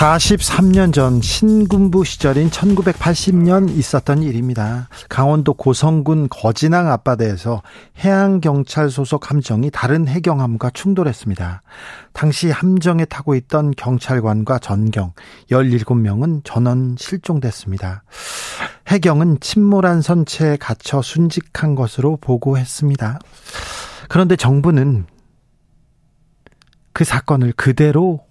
43년 전 신군부 시절인 1980년 있었던 일입니다. 강원도 고성군 거진항 앞바다에서 해양경찰 소속 함정이 다른 해경함과 충돌했습니다. 당시 함정에 타고 있던 경찰관과 전경 17명은 전원 실종됐습니다. 해경은 침몰한 선체에 갇혀 순직한 것으로 보고했습니다. 그런데 정부는 그 사건을 그대로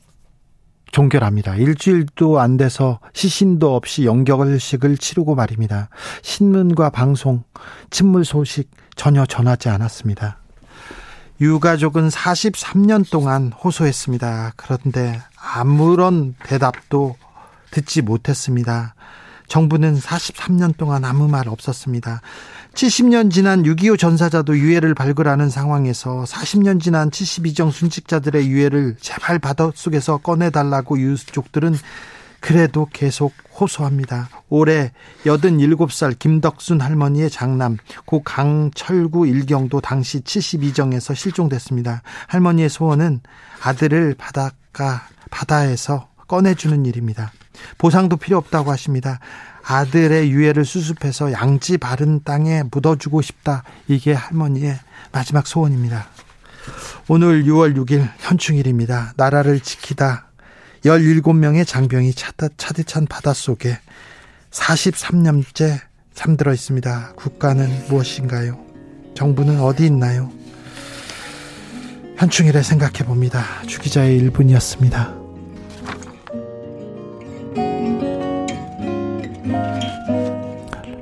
종결합니다. 일주일도 안 돼서 시신도 없이 영격을식을 치르고 말입니다. 신문과 방송, 침몰 소식 전혀 전하지 않았습니다. 유가족은 43년 동안 호소했습니다. 그런데 아무런 대답도 듣지 못했습니다. 정부는 43년 동안 아무 말 없었습니다. 70년 지난 6.25 전사자도 유해를 발굴하는 상황에서 40년 지난 72정 순직자들의 유해를 제발 바닷속에서 꺼내달라고 유족들은 그래도 계속 호소합니다. 올해 87살 김덕순 할머니의 장남 고 강철구 일경도 당시 72정에서 실종됐습니다. 할머니의 소원은 아들을 바닷가 바다에서 꺼내주는 일입니다. 보상도 필요 없다고 하십니다. 아들의 유해를 수습해서 양지 바른 땅에 묻어주고 싶다. 이게 할머니의 마지막 소원입니다. 오늘 6월 6일 현충일입니다. 나라를 지키다 17명의 장병이 차디찬 바닷속에 43년째 잠들어 있습니다. 국가는 무엇인가요? 정부는 어디 있나요? 현충일에 생각해 봅니다. 주기자의 1분이었습니다.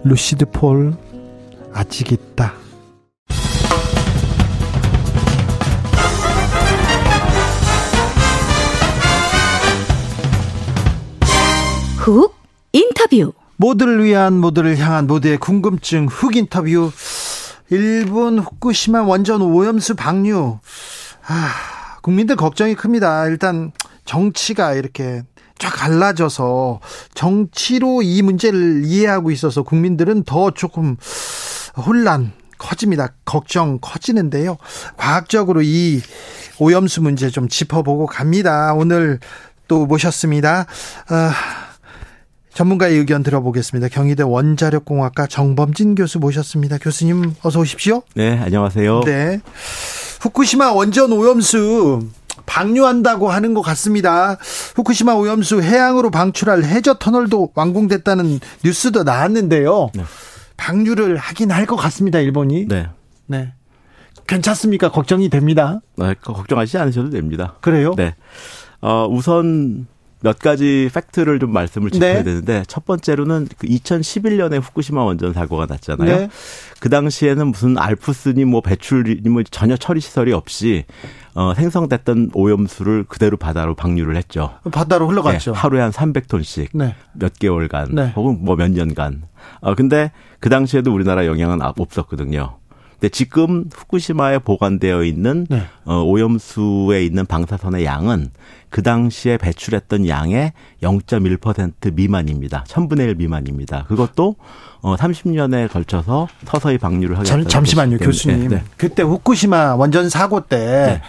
루시드 폴 아직 있다. 훅 인터뷰 모두를 위한 모두를 향한 모두의 궁금증 훅 인터뷰 일본 후쿠시마 원전 오염수 방류 아, 국민들 걱정이 큽니다. 일단 정치가 이렇게 쫙 갈라져서 정치로 이 문제를 이해하고 있어서 국민들은 더 조금 혼란 커집니다. 걱정 커지는데요. 과학적으로 이 오염수 문제 좀 짚어보고 갑니다. 오늘 또 모셨습니다. 아, 전문가의 의견 들어보겠습니다. 경희대 원자력공학과 정범진 교수 모셨습니다. 교수님 어서 오십시오. 네, 안녕하세요. 네. 후쿠시마 원전 오염수 방류한다고 하는 것 같습니다. 후쿠시마 오염수 해양으로 방출할 해저 터널도 완공됐다는 뉴스도 나왔는데요. 네. 방류를 하긴 할 것 같습니다. 일본이. 네. 네. 괜찮습니까? 걱정이 됩니다. 네, 걱정하지 않으셔도 됩니다. 그래요? 네. 어, 우선 몇 가지 팩트를 좀 말씀을 짚어야 네. 되는데 첫 번째로는 그 2011년에 후쿠시마 원전 사고가 났잖아요. 네. 그 당시에는 무슨 알프스니 뭐 배출이 뭐 전혀 처리 시설이 없이 어, 생성됐던 오염수를 그대로 바다로 방류를 했죠. 바다로 흘러갔죠. 네, 하루에 한 300톤씩 네. 몇 개월간 네. 혹은 뭐 몇 년간. 어, 근데 그 당시에도 우리나라 영향은 없었거든요. 근데 지금 후쿠시마에 보관되어 있는 네. 어, 오염수에 있는 방사선의 양은 그 당시에 배출했던 양의 0.1% 미만입니다. 1000분의 1 미만입니다. 그것도 어 30년에 걸쳐서 서서히 방류를 하겠다. 잠시만요, 교수님. 네. 그때 후쿠시마 원전 사고 때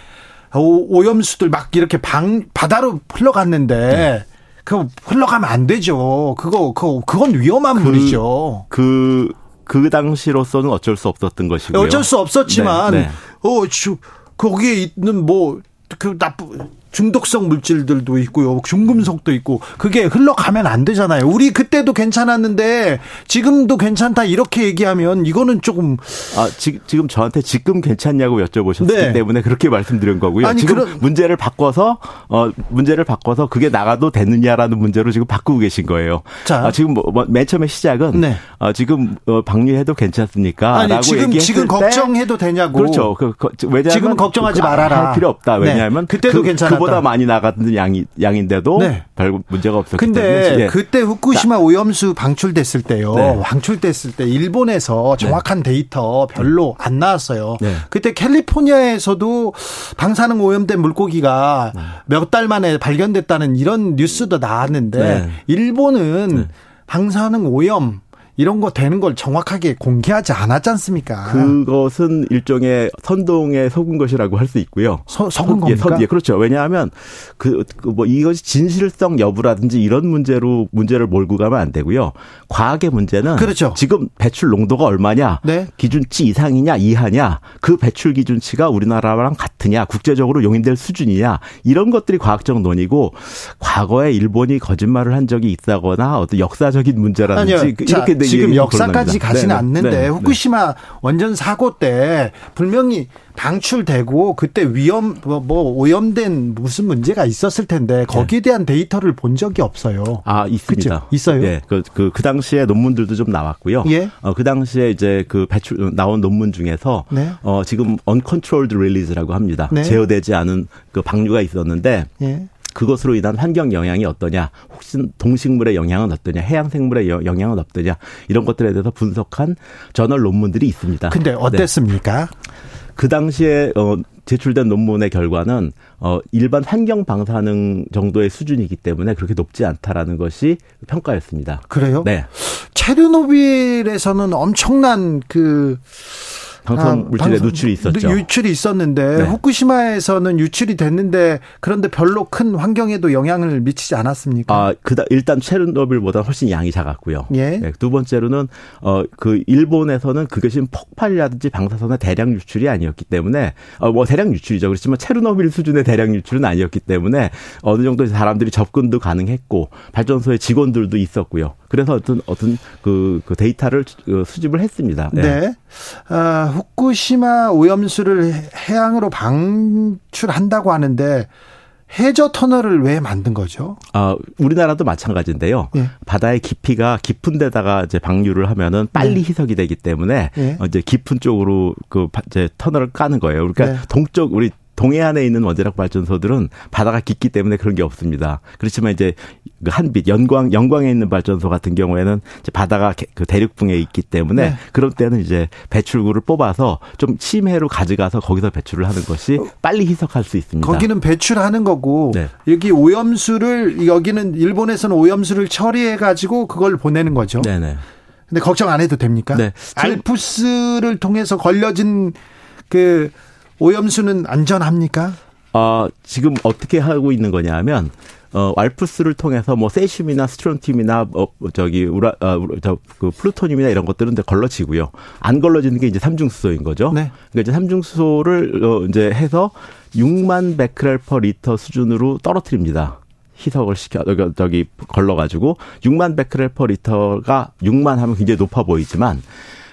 네. 오, 염수들 막 이렇게 방 바다로 흘러갔는데 네. 그 흘러가면 안 되죠. 그거 그거 그건 위험한 그, 물이죠. 그, 그 당시로서는 어쩔 수 없었던 것이고요. 어쩔 수 없었지만 네, 네. 어, 주, 거기에 있는 뭐 그 나쁜 중독성 물질들도 있고요. 중금속도 있고 그게 흘러가면 안 되잖아요. 우리 그때도 괜찮았는데 지금도 괜찮다 이렇게 얘기하면 이거는 조금 아 지, 금 저한테 지금 괜찮냐고 여쭤보셨기 네. 때문에 그렇게 말씀드린 거고요. 아니, 지금 그런... 문제를 바꿔서 어 문제를 바꿔서 그게 나가도 되느냐라는 문제로 지금 바꾸고 계신 거예요. 자, 아, 지금 뭐, 맨 처음에 시작은 네. 아, 지금 어, 방류해도 괜찮습니까? 아니, 지금 지금 걱정해도 되냐고. 그렇죠. 그, 그, 왜냐하면 지금 걱정하지 그, 말아라. 할 필요 없다. 왜냐하면 네. 그때도 그, 괜찮아. 그보다 많이 나갔던 양이 양인데도 네. 별 문제가 없었기 근데 때문에. 근데 그때 후쿠시마 자. 오염수 방출됐을 때요. 네. 방출됐을 때 일본에서 네. 정확한 네. 데이터 별로 안 나왔어요. 네. 그때 캘리포니아에서도 방사능 오염된 물고기가 네. 몇달 만에 발견됐다는 이런 뉴스도 나왔는데 네. 일본은 방사능 오염 이런 거 되는 걸 정확하게 공개하지 않았지 않습니까? 그것은 일종의 선동에 속은 것이라고 할 수 있고요. 서, 속은 겁니까? 선, 예, 그렇죠. 왜냐하면 그, 그, 뭐 이것이 진실성 여부라든지 이런 문제로 문제를 몰고 가면 안 되고요. 과학의 문제는 그렇죠. 지금 배출 농도가 얼마냐, 네. 기준치 이상이냐 이하냐, 그 배출 기준치가 우리나라랑 같으냐, 국제적으로 용인될 수준이냐 이런 것들이 과학적 논의고 과거에 일본이 거짓말을 한 적이 있다거나 어떤 역사적인 문제라든지 아니요. 이렇게 자, 지금 역사까지 가지는 네, 네. 않는데 네, 네, 후쿠시마 원전 사고 때 분명히 방출되고 그때 위험 뭐, 뭐 오염된 무슨 문제가 있었을 텐데 거기에 대한 데이터를 본 적이 없어요. 아 있습니다. 그쵸? 있어요. 예, 그, 그, 그 당시에 논문들도 좀 나왔고요. 예. 어, 그 당시에 이제 그 배출 나온 논문 중에서 네. 어, 지금 uncontrolled release라고 합니다. 네. 제어되지 않은 그 방류가 있었는데. 예. 그것으로 인한 환경 영향이 어떠냐, 혹시 동식물의 영향은 어떠냐, 해양 생물의 영향은 어떠냐 이런 것들에 대해서 분석한 저널 논문들이 있습니다. 근데 어땠습니까? 네. 그 당시에 어 제출된 논문의 결과는 어 일반 환경 방사능 정도의 수준이기 때문에 그렇게 높지 않다라는 것이 평가였습니다. 그래요? 네. 체르노빌에서는 엄청난 그 방사능 아, 물질에 노출이 있었죠. 유출이 있었는데 네. 후쿠시마에서는 유출이 됐는데 그런데 별로 큰 환경에도 영향을 미치지 않았습니까? 아, 그다 일단 체르노빌보다 훨씬 양이 작았고요. 예. 네, 두 번째로는 어 그 일본에서는 그것이 폭발이라든지 방사선의 대량 유출이 아니었기 때문에 어 뭐 대량 유출이죠. 그렇지만 체르노빌 수준의 대량 유출은 아니었기 때문에 어느 정도 사람들이 접근도 가능했고 발전소의 직원들도 있었고요. 그래서 어떤 어떤 그, 그 데이터를 그 수집을 했습니다. 네. 네. 아, 후쿠시마 오염수를 해양으로 방출한다고 하는데 해저 터널을 왜 만든 거죠? 아, 우리나라도 마찬가지인데요. 예. 바다의 깊이가 깊은 데다가 이제 방류를 하면은 빨리 네. 희석이 되기 때문에 예. 이제 깊은 쪽으로 그 이제 터널을 까는 거예요. 그러니까 네. 동쪽 우리 동해안에 있는 원자력 발전소들은 바다가 깊기 때문에 그런 게 없습니다. 그렇지만 이제 그 한빛 연광 영광에 있는 발전소 같은 경우에는 이제 바다가 그 대륙붕에 있기 때문에 네. 그런 때는 이제 배출구를 뽑아서 좀 심해로 가져가서 거기서 배출을 하는 것이 빨리 희석할 수 있습니다. 거기는 배출하는 거고 네. 여기 오염수를 여기는 일본에서는 오염수를 처리해 가지고 그걸 보내는 거죠. 네네. 근데 걱정 안 해도 됩니까? 네. 알프스를 통해서 걸려진 그 오염수는 안전합니까? 어, 지금 어떻게 하고 있는 거냐면 어, 왈프스를 통해서 뭐 세슘이나 스트론튬이나 어, 저기 우라 어, 저그 플루토늄이나 이런 것들은 이제 걸러지고요. 안 걸러지는 게 이제 삼중수소인 거죠. 네. 그러니까 이제 삼중수소를 어, 이제 해서 6만 베크렐 per 리터 수준으로 떨어뜨립니다. 희석을 시켜 저기 걸러 가지고 6만 베크렐 per 리터가 6만 하면 굉장히 높아 보이지만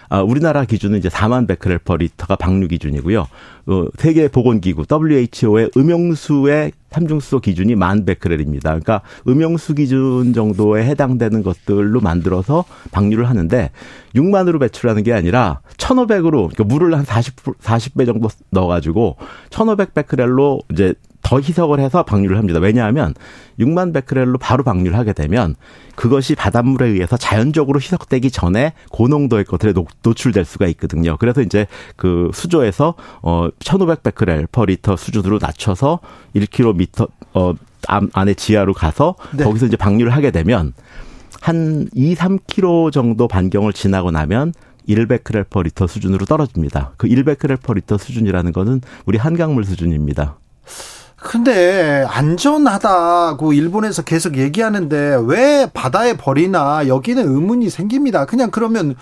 아, 우리나라 기준은 이제 4만 베크렐 per 리터가 방류 기준이고요. 어, 세계 보건기구 WHO의 음용수의 삼중수소 기준이 만 베크렐입니다. 그러니까 음용수 기준 정도에 해당되는 것들로 만들어서 방류를 하는데 6만으로 배출하는 게 아니라 1,500으로 그러니까 물을 한 40, 40배 정도 넣어가지고 1,500 베크렐로 이제 더 희석을 해서 방류를 합니다. 왜냐하면 6만 베크렐로 바로 방류를 하게 되면 그것이 바닷물에 의해서 자연적으로 희석되기 전에 고농도의 것들에 노출될 수가 있거든요. 그래서 이제 그 수조에서 어 1,500 베크렐 per 리터 수준으로 낮춰서 1km 어 안에 지하로 가서 네. 거기서 이제 방류를 하게 되면 한 2, 3km 정도 반경을 지나고 나면 1베크렐 per 리터 수준으로 떨어집니다. 그 1베크렐 per 리터 수준이라는 거는 우리 한강물 수준입니다. 근데 안전하다고 일본에서 계속 얘기하는데 왜 바다에 버리나 여기는 의문이 생깁니다. 그냥 그러면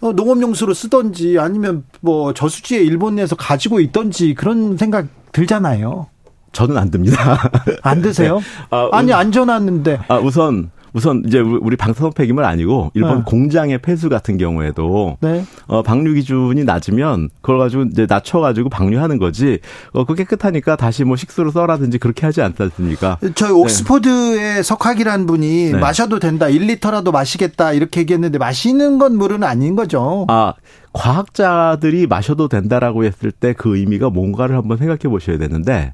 어, 농업용수로 쓰던지 아니면 뭐 저수지에 일본 내에서 가지고 있던지 그런 생각 들잖아요. 저는 안 듭니다. 안 드세요? 네. 아, 아니 안전한데. 아 우선 우선 이제 우리 방사선 폐기물 아니고 일본 네. 공장의 폐수 같은 경우에도 네. 어, 방류 기준이 낮으면 그걸 가지고 이제 낮춰 가지고 방류하는 거지. 어, 그 깨끗하니까 다시 뭐 식수로 써라든지 그렇게 하지 않지 않습니까? 저희 네. 옥스퍼드의 네. 석학이라는 분이 네. 마셔도 된다, 1리터라도 마시겠다 이렇게 얘기했는데 마시는 건 물은 아닌 거죠. 아 과학자들이 마셔도 된다라고 했을 때 그 의미가 뭔가를 한번 생각해 보셔야 되는데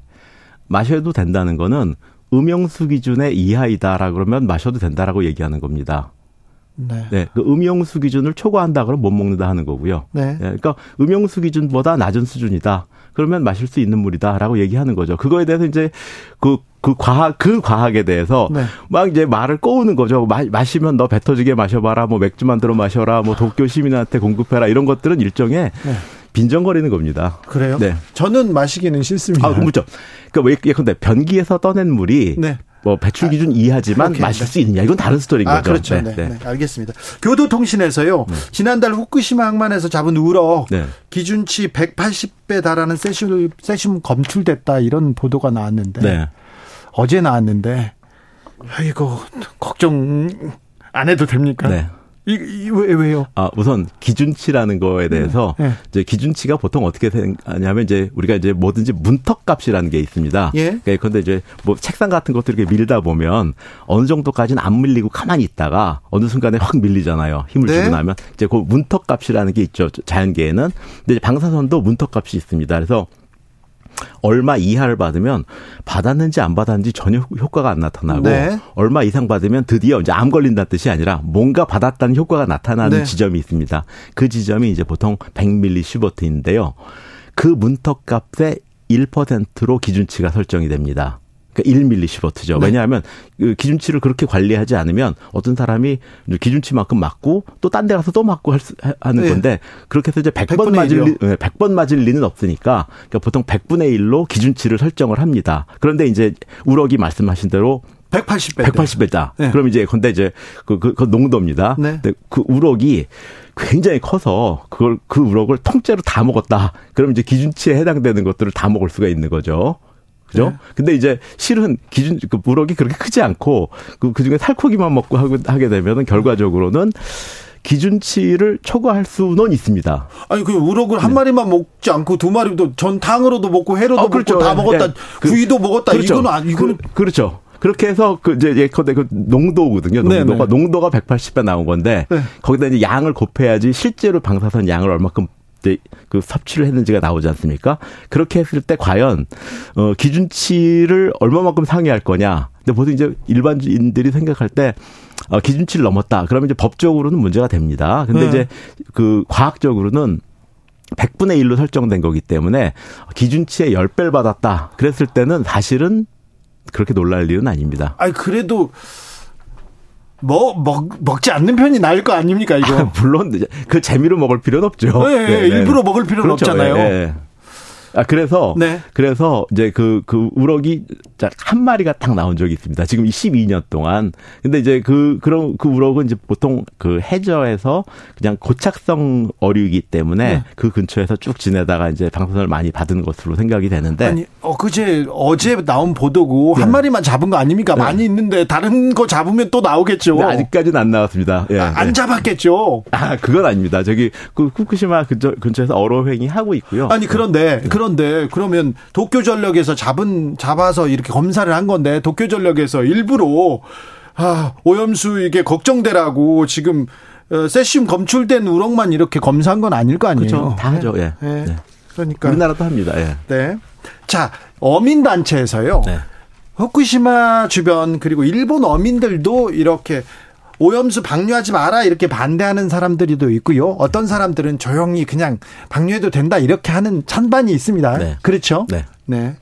마셔도 된다는 거는 음용수 기준의 이하이다라 그러면 마셔도 된다라고 얘기하는 겁니다. 네. 네. 그 음용수 기준을 초과한다 그러면 못 먹는다 하는 거고요. 네. 네. 그러니까 음용수 기준보다 낮은 수준이다. 그러면 마실 수 있는 물이다라고 얘기하는 거죠. 그거에 대해서 이제 그, 그 과학, 그 과학에 대해서 네. 막 이제 말을 꼬우는 거죠. 마, 마시면 너 배 터지게 마셔봐라. 뭐 맥주 만 들어 마셔라. 뭐 도쿄 시민한테 공급해라. 이런 것들은 일종의 네. 빈정거리는 겁니다. 그래요? 네. 저는 마시기는 싫습니다. 아, 그렇죠. 그러니까 예컨대 변기에서 떠낸 물이 네. 뭐 배출 기준 아, 이하지만 그렇게, 마실 수 있느냐 이건 다른 스토리인 아, 거죠. 그렇죠. 네, 네, 네. 네. 알겠습니다. 교도통신에서요. 네. 지난달 후쿠시마 항만에서 잡은 우럭 네. 기준치 180배 달하는 세슘 세슘 검출됐다 이런 보도가 나왔는데 네. 어제 나왔는데 아이고 걱정 안 해도 됩니까? 네. 이, 이, 왜, 왜요? 아, 우선 기준치라는 거에 대해서 네. 이제 기준치가 보통 어떻게 되냐면 이제 우리가 이제 뭐든지 문턱 값이라는 게 있습니다. 예. 그러니까 근데 이제 뭐 책상 같은 것도 이렇게 밀다 보면 어느 정도까지는 안 밀리고 가만히 있다가 어느 순간에 확 밀리잖아요. 힘을 네. 주고 나면 이제 그 문턱 값이라는 게 있죠. 자연계에는. 근데 방사선도 문턱 값이 있습니다. 그래서 얼마 이하를 받으면 받았는지 안 받았는지 전혀 효과가 안 나타나고 네. 얼마 이상 받으면 드디어 이제 암 걸린다는 뜻이 아니라 뭔가 받았다는 효과가 나타나는 네. 지점이 있습니다. 그 지점이 이제 보통 100밀리 슈버트인데요. 그 문턱 값의 1%로 기준치가 설정이 됩니다. 그러니까 1밀리시버트죠. 네. 왜냐하면 그 기준치를 그렇게 관리하지 않으면 어떤 사람이 기준치만큼 맞고 또 딴 데 가서 또 맞고 할 수, 하는 네. 건데 그렇게 해서 이제 100번 맞을 리, 100번 맞을 리는 없으니까 그러니까 보통 100분의 1로 기준치를 설정을 합니다. 그런데 이제 우럭이 말씀하신 대로 180배. 180배다. 네. 그럼 이제 근데 이제 그, 그, 그 농도입니다. 네. 근데 그 우럭이 굉장히 커서 그걸 그 우럭을 통째로 다 먹었다. 그럼 이제 기준치에 해당되는 것들을 다 먹을 수가 있는 거죠. 그죠? 네. 근데 이제 실은 기준 그 무럭이 그렇게 크지 않고 그 그 중에 살코기만 먹고 하게 되면은 결과적으로는 기준치를 초과할 수는 있습니다. 아니 그 우럭을 한 네. 마리만 먹지 않고 두 마리도 전 탕으로도 먹고 회로도 어, 그렇죠. 먹고 다 예, 먹었다. 예. 그, 구이도 먹었다. 그렇죠. 이거는 아니 이거는 그, 그렇죠. 그렇게 해서 그 이제 예컨대 그 농도거든요. 농도가 네네. 네. 농도가 180배 나온 건데 네. 거기다 이제 양을 곱해야지 실제로 방사선 양을 얼마큼 그 섭취를 했는지가 나오지 않습니까? 그렇게 했을 때 과연 어 기준치를 얼마만큼 상회할 거냐? 근데 보통 이제 일반인들이 생각할 때 어, 기준치를 넘었다. 그러면 이제 법적으로는 문제가 됩니다. 근데 네. 이제 그 과학적으로는 100분의 1로 설정된 거기 때문에 기준치의 10배를 받았다. 그랬을 때는 사실은 그렇게 놀랄 일은 아닙니다. 아니 그래도 뭐, 먹, 먹지 않는 편이 나을 거 아닙니까, 이거? 아, 물론, 그 재미로 먹을 필요는 없죠. 네, 네, 네. 일부러 먹을 필요는 그렇죠. 없잖아요. 네. 아, 그래서, 네. 그래서 이제 그, 그 우럭이 한 마리가 딱 나온 적이 있습니다. 지금 12년 동안. 근데 이제 그, 그런, 그 우럭은 이제 보통 그 해저에서 그냥 고착성 어류이기 때문에 네. 그 근처에서 쭉 지내다가 이제 방사선을 많이 받은 것으로 생각이 되는데. 아니, 어, 그제 어제 나온 보도고 네. 한 마리만 잡은 거 아닙니까? 네. 많이 있는데 다른 거 잡으면 또 나오겠죠. 아직까지는 안 나왔습니다. 예. 아, 안 잡았겠죠. 아, 그건 아닙니다. 저기 그 후쿠시마 근처, 근처에서 어로행위 하고 있고요. 아니, 그런데, 그런 그런데 그러면 도쿄 전력에서 잡은 잡아서 이렇게 검사를 한 건데 도쿄 전력에서 일부러 아, 오염수 이게 걱정되라고 지금 어, 세슘 검출된 우럭만 이렇게 검사한 건 아닐 거 아니에요. 그렇죠. 다 하죠. 예. 네. 네. 그러니까 우리나라도 합니다. 예. 네. 자, 어민 단체에서요. 네. 후쿠시마 주변 그리고 일본 어민들도 이렇게 오염수 방류하지 마라 이렇게 반대하는 사람들이도 있고요. 어떤 사람들은 조용히 그냥 방류해도 된다 이렇게 하는 찬반이 있습니다. 네. 그렇죠? 네. 네.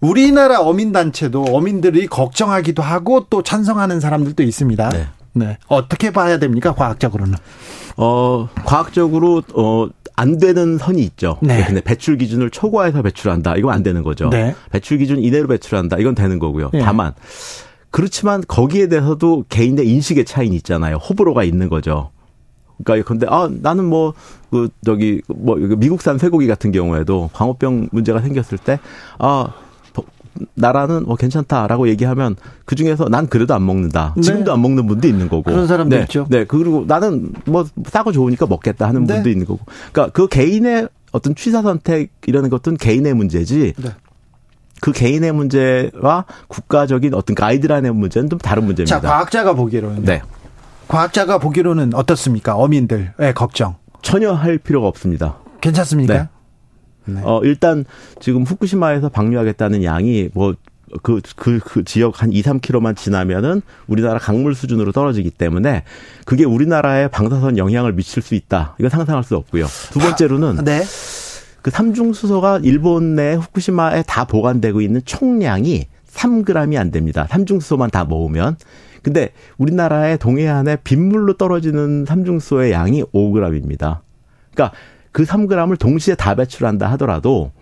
우리나라 어민 단체도 어민들이 걱정하기도 하고 또 찬성하는 사람들도 있습니다. 네. 네. 어떻게 봐야 됩니까? 과학적으로는? 어, 과학적으로 어, 안 되는 선이 있죠. 네. 근데 배출 기준을 초과해서 배출한다. 이건 안 되는 거죠. 네. 배출 기준 이내로 배출한다. 이건 되는 거고요. 네. 다만 그렇지만 거기에 대해서도 개인의 인식의 차이는 있잖아요. 호불호가 있는 거죠. 그러니까 근데 아 나는 뭐 그 저기 뭐 미국산 쇠고기 같은 경우에도 광우병 문제가 생겼을 때아 나라는 뭐 괜찮다라고 얘기하면 그 중에서 난 그래도 안 먹는다. 네. 지금도 안 먹는 분도 있는 거고. 그런 사람도 네. 있죠. 네. 그리고 나는 뭐 싸고 좋으니까 먹겠다 하는 네. 분도 있는 거고. 그러니까 그 개인의 어떤 취사 선택 이라는 것은 개인의 문제지. 네. 그 개인의 문제와 국가적인 어떤 가이드라인의 문제는 좀 다른 문제입니다. 자, 과학자가 보기로는 네. 과학자가 보기로는 어떻습니까? 어민들의 걱정. 전혀 할 필요가 없습니다. 괜찮습니까? 네. 네. 어, 일단 지금 후쿠시마에서 방류하겠다는 양이 뭐 그, 그, 그 지역 한 2, 3km만 지나면은 우리나라 강물 수준으로 떨어지기 때문에 그게 우리나라의 방사선 영향을 미칠 수 있다. 이거 상상할 수 없고요. 두 번째로는 아, 네. 그 삼중수소가 일본 내 후쿠시마에 다 보관되고 있는 총량이 3g이 안 됩니다. 삼중수소만 다 모으면. 근데 우리나라의 동해안에 빗물로 떨어지는 삼중수소의 양이 5g입니다. 그러니까 그 3g을 동시에 다 배출한다 하더라도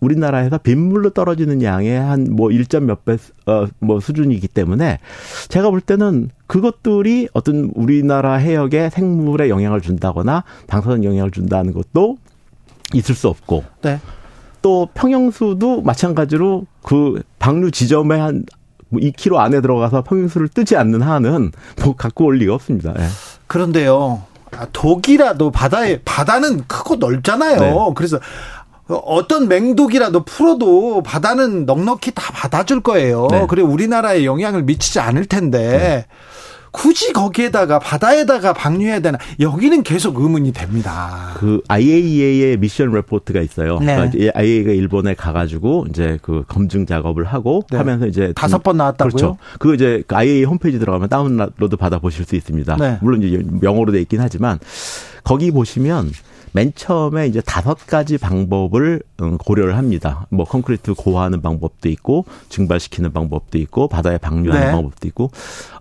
우리나라에서 빗물로 떨어지는 양의 한 뭐 1점 몇 배, 어, 뭐 수준이기 때문에 제가 볼 때는 그것들이 어떤 우리나라 해역에 생물에 영향을 준다거나 방사선 영향을 준다는 것도 있을 수 없고. 네. 또 평형수도 마찬가지로 그 방류 지점에 한 2km 뭐 안에 들어가서 평형수를 뜨지 않는 한은 뭐 갖고 올 리가 없습니다. 예. 그런데요. 아, 독이라도 바다에 바다는 크고 넓잖아요. 네. 그래서 어떤 맹독이라도 풀어도 바다는 넉넉히 다 받아줄 거예요. 네. 그리고 우리나라에 영향을 미치지 않을 텐데 네. 굳이 거기에다가 바다에다가 방류해야 되나 여기는 계속 의문이 됩니다. 그 IAEA의 미션 레포트가 있어요. 네. 그러니까 IAEA가 일본에 가가지고 이제 그 검증 작업을 하고 네. 하면서 이제 다섯 번 나왔다고요? 그렇죠. 그 이제 그 IAEA 홈페이지 들어가면 다운로드 받아 보실 수 있습니다. 네. 물론 이제 영어로 돼 있긴 하지만 거기 보시면 맨 처음에 이제 다섯 가지 방법을 음, 고려를 합니다. 뭐 콘크리트 고화하는 방법도 있고 증발시키는 방법도 있고 바다에 방류하는 네. 방법도 있고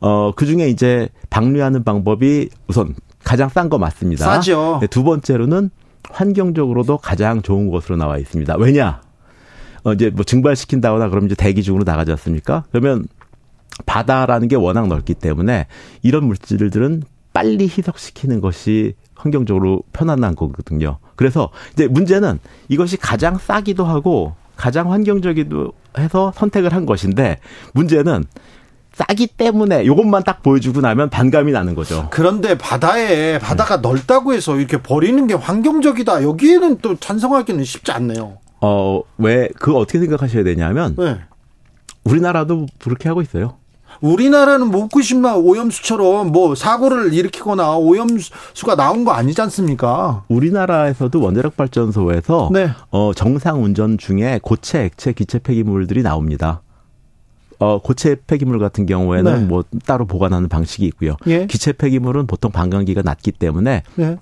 어그 중에 이제 방류하는 방법이 우선 가장 싼 거 맞습니다. 싸죠. 네, 두 번째로는 환경적으로도 가장 좋은 것으로 나와 있습니다. 왜냐? 어 이제 뭐 증발시킨다거나 그러면 이제 대기 중으로 나가지 않습니까? 그러면 바다라는 게 워낙 넓기 때문에 이런 물질들은 빨리 희석시키는 것이 환경적으로 편안한 거거든요. 그래서 이제 문제는 이것이 가장 싸기도 하고 가장 환경적이기도 해서 선택을 한 것인데 문제는 싸기 때문에 이것만 딱 보여주고 나면 반감이 나는 거죠. 그런데 바다에 바다가 네. 넓다고 해서 이렇게 버리는 게 환경적이다. 여기에는 또 찬성하기는 쉽지 않네요. 어, 왜, 그거 어떻게 생각하셔야 되냐면, 네. 우리나라도 그렇게 하고 있어요. 우리나라는 모쿠시마 오염수처럼 뭐 사고를 일으키거나 오염수가 나온 거 아니지 않습니까? 우리나라에서도 원자력 발전소에서 네. 어, 정상 운전 중에 고체, 액체, 기체 폐기물들이 나옵니다. 어, 고체 폐기물 같은 경우에는 네. 뭐 따로 보관하는 방식이 있고요. 예. 기체 폐기물은 보통 방광기가 낮기 때문에 예.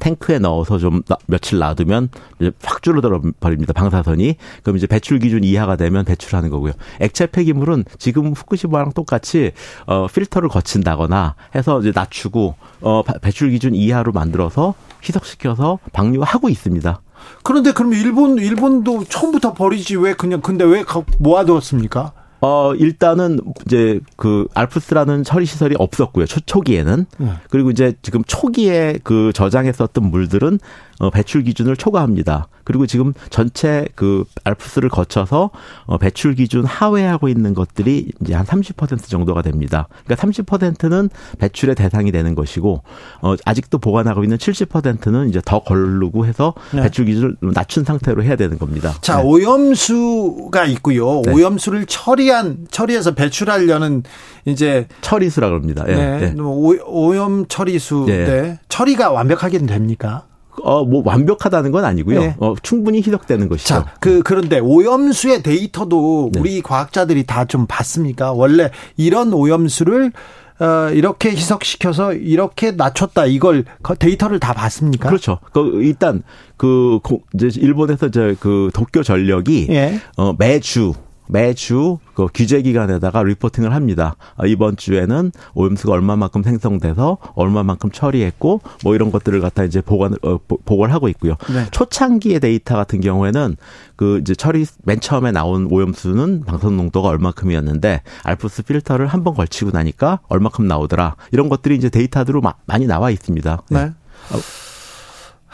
탱크에 넣어서 좀 며칠 놔두면 이제 확 줄어들어 버립니다. 방사선이. 그럼 이제 배출 기준 이하가 되면 배출하는 거고요. 액체 폐기물은 지금 후쿠시마랑 똑같이 어 필터를 거친다거나 해서 이제 낮추고 어 배출 기준 이하로 만들어서 희석시켜서 방류하고 있습니다. 그런데 그럼 일본 일본도 처음부터 버리지 왜 그냥 근데 왜 모아두었습니까? 어, 일단은 이제 그 알프스라는 처리 시설이 없었고요. 초, 초기에는. 네. 그리고 이제 지금 초기에 그 저장했었던 물들은 어, 배출 기준을 초과합니다. 그리고 지금 전체 그 알프스를 거쳐서 어, 배출 기준 하회하고 있는 것들이 이제 한 30% 정도가 됩니다. 그러니까 30%는 배출의 대상이 되는 것이고 어, 아직도 보관하고 있는 70%는 이제 더 걸르고 해서 네. 배출 기준을 낮춘 상태로 해야 되는 겁니다. 자, 네. 오염수가 있고요. 네. 오염수를 처리한 처리해서 배출하려는 이제 처리수라 그럽니다. 예. 네. 네. 오, 염 처리수. 네. 네. 처리가 완벽하게 됩니까? 어, 뭐 완벽하다는 건 아니고요. 네. 어, 충분히 희석되는 것이죠. 자, 그, 그런데 오염수의 데이터도 네. 우리 과학자들이 다 좀 봤습니까? 원래 이런 오염수를 어, 이렇게 희석시켜서 이렇게 낮췄다 이걸 데이터를 다 봤습니까? 그렇죠. 그 일단 그 이제 일본에서 이제 그 도쿄 전력이 예. 어 매주 매주 그 규제 기간에다가 리포팅을 합니다. 아, 이번 주에는 오염수가 얼마만큼 생성돼서 얼마만큼 처리했고 뭐 이런 것들을 갖다 이제 보관을 어, 보고를 하고 있고요. 네. 초창기의 데이터 같은 경우에는 그 이제 처리 맨 처음에 나온 오염수는 방사선 농도가 얼마큼이었는데 알프스 필터를 한 번 걸치고 나니까 얼마큼 나오더라. 이런 것들이 이제 데이터로 많이 나와 있습니다. 네. 네.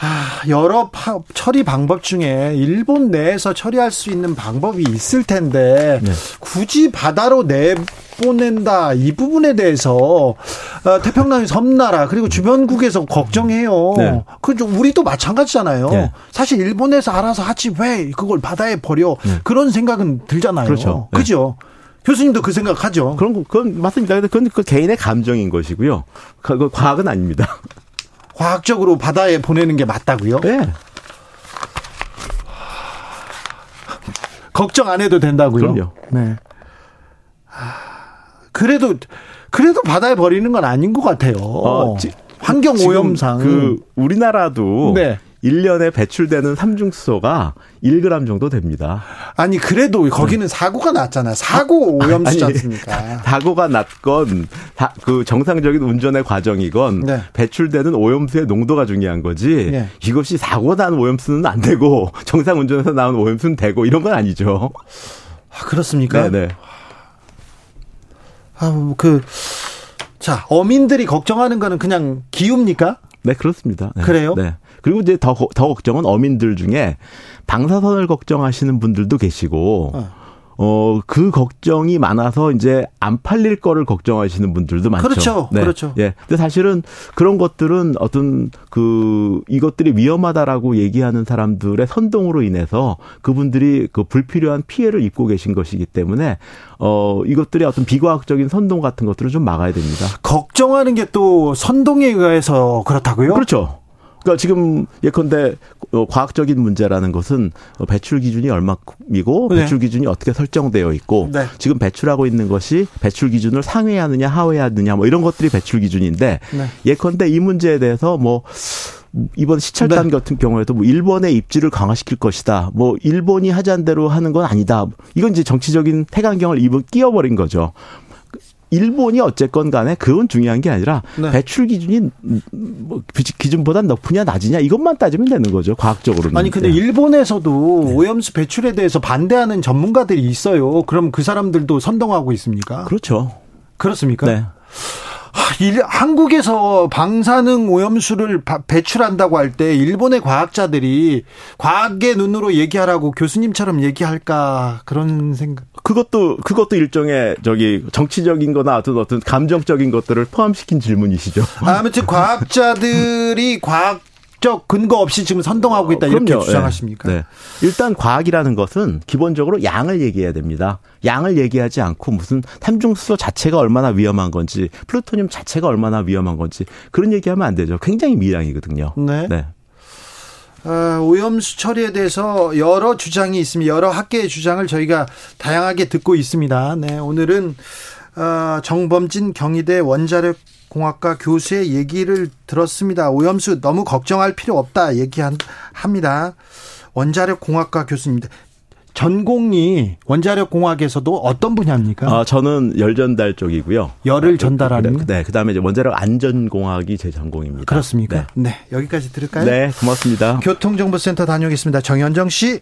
아, 여러 파, 처리 방법 중에 일본 내에서 처리할 수 있는 방법이 있을 텐데 네. 굳이 바다로 내보낸다 이 부분에 대해서 어, 태평양의 섬나라 그리고 주변국에서 걱정해요. 네. 그좀 우리도 마찬가지잖아요. 네. 사실 일본에서 알아서 하지 왜 그걸 바다에 버려 네. 그런 생각은 들잖아요. 그렇죠. 네. 그죠? 교수님도 그 생각하죠. 그런 거, 그건 맞습니다. 그건 그 개인의 감정인 것이고요. 그 과학은 아닙니다. 과학적으로 바다에 보내는 게 맞다고요? 네. 걱정 안 해도 된다고요? 그럼요. 네. 그래도 그래도 바다에 버리는 건 아닌 것 같아요. 어, 환경 오염상 그 우리나라도 네. 1년에 배출되는 삼중수소가 1g 정도 됩니다. 아니 그래도 거기는 네. 사고가 났잖아요. 사고 오염수지 않습니까? 사고가 났건 그 정상적인 운전의 과정이건 네. 배출되는 오염수의 농도가 중요한 거지. 네. 이것이 사고 난 오염수는 안 되고 정상 운전에서 나온 오염수는 되고 이런 건 아니죠. 아, 그렇습니까? 네, 네. 아, 그, 자, 어민들이 걱정하는 거는 그냥 기후입니까? 네, 그렇습니다. 네. 그래요? 네. 그리고 이제 더, 더 걱정은 어민들 중에 방사선을 걱정하시는 분들도 계시고, 어. 어, 그 걱정이 많아서 이제 안 팔릴 거를 걱정하시는 분들도 많죠. 그렇죠. 네. 그렇죠. 예. 근데 사실은 그런 것들은 어떤 그 이것들이 위험하다라고 얘기하는 사람들의 선동으로 인해서 그분들이 그 불필요한 피해를 입고 계신 것이기 때문에 어, 이것들이 어떤 비과학적인 선동 같은 것들을 좀 막아야 됩니다. 걱정하는 게 또 선동에 의해서 그렇다고요? 그렇죠. 그러니까 지금 예컨대 어, 과학적인 문제라는 것은 배출 기준이 얼마이고 네. 배출 기준이 어떻게 설정되어 있고 네. 지금 배출하고 있는 것이 배출 기준을 상회하느냐 하회하느냐 뭐 이런 것들이 배출 기준인데 네. 예컨대 이 문제에 대해서 뭐 이번 시찰단 네. 같은 경우에도 뭐 일본의 입지를 강화시킬 것이다. 뭐 일본이 하자는 대로 하는 건 아니다. 이건 이제 정치적인 태강경을 입은 끼워버린 거죠. 일본이 어쨌건 간에 그건 중요한 게 아니라 네. 배출 기준이 뭐 기준보다 높으냐 낮으냐 이것만 따지면 되는 거죠 과학적으로는. 아니 근데 네. 일본에서도 네. 오염수 배출에 대해서 반대하는 전문가들이 있어요. 그럼 그 사람들도 선동하고 있습니까? 그렇죠. 그렇습니까? 네. 한국에서 방사능 오염수를 배출한다고 할 때 일본의 과학자들이 과학의 눈으로 얘기하라고 교수님처럼 얘기할까 그런 생각. 그것도 그것도 일종의 저기 정치적인 거나 어떤 어떤 감정적인 것들을 포함시킨 질문이시죠. 아무튼 과학자들이 과학 과학적 근거 없이 지금 선동하고 있다 이렇게 그럼요. 주장하십니까? 네. 네. 일단 과학이라는 것은 기본적으로 양을 얘기해야 됩니다. 양을 얘기하지 않고 무슨 탐중수소 자체가 얼마나 위험한 건지 플루토늄 자체가 얼마나 위험한 건지 그런 얘기하면 안 되죠. 굉장히 미량이거든요. 네. 네. 어, 오염수 처리에 대해서 여러 주장이 있습니다. 여러 학계의 주장을 저희가 다양하게 듣고 있습니다. 네, 오늘은 어, 정범진 경희대 원자력 공학과 교수의 얘기를 들었습니다. 오염수 너무 걱정할 필요 없다 얘기합니다. 원자력 공학과 교수입니다. 전공이 원자력 공학에서도 어떤 분야입니까? 아, 저는 열 전달 쪽이고요. 열을 전달하는. 네, 그다음에 이제 원자력 안전 공학이 제 전공입니다. 그렇습니까? 네. 네, 여기까지 들을까요? 네, 고맙습니다. 교통정보센터 다녀오겠습니다. 정현정 씨.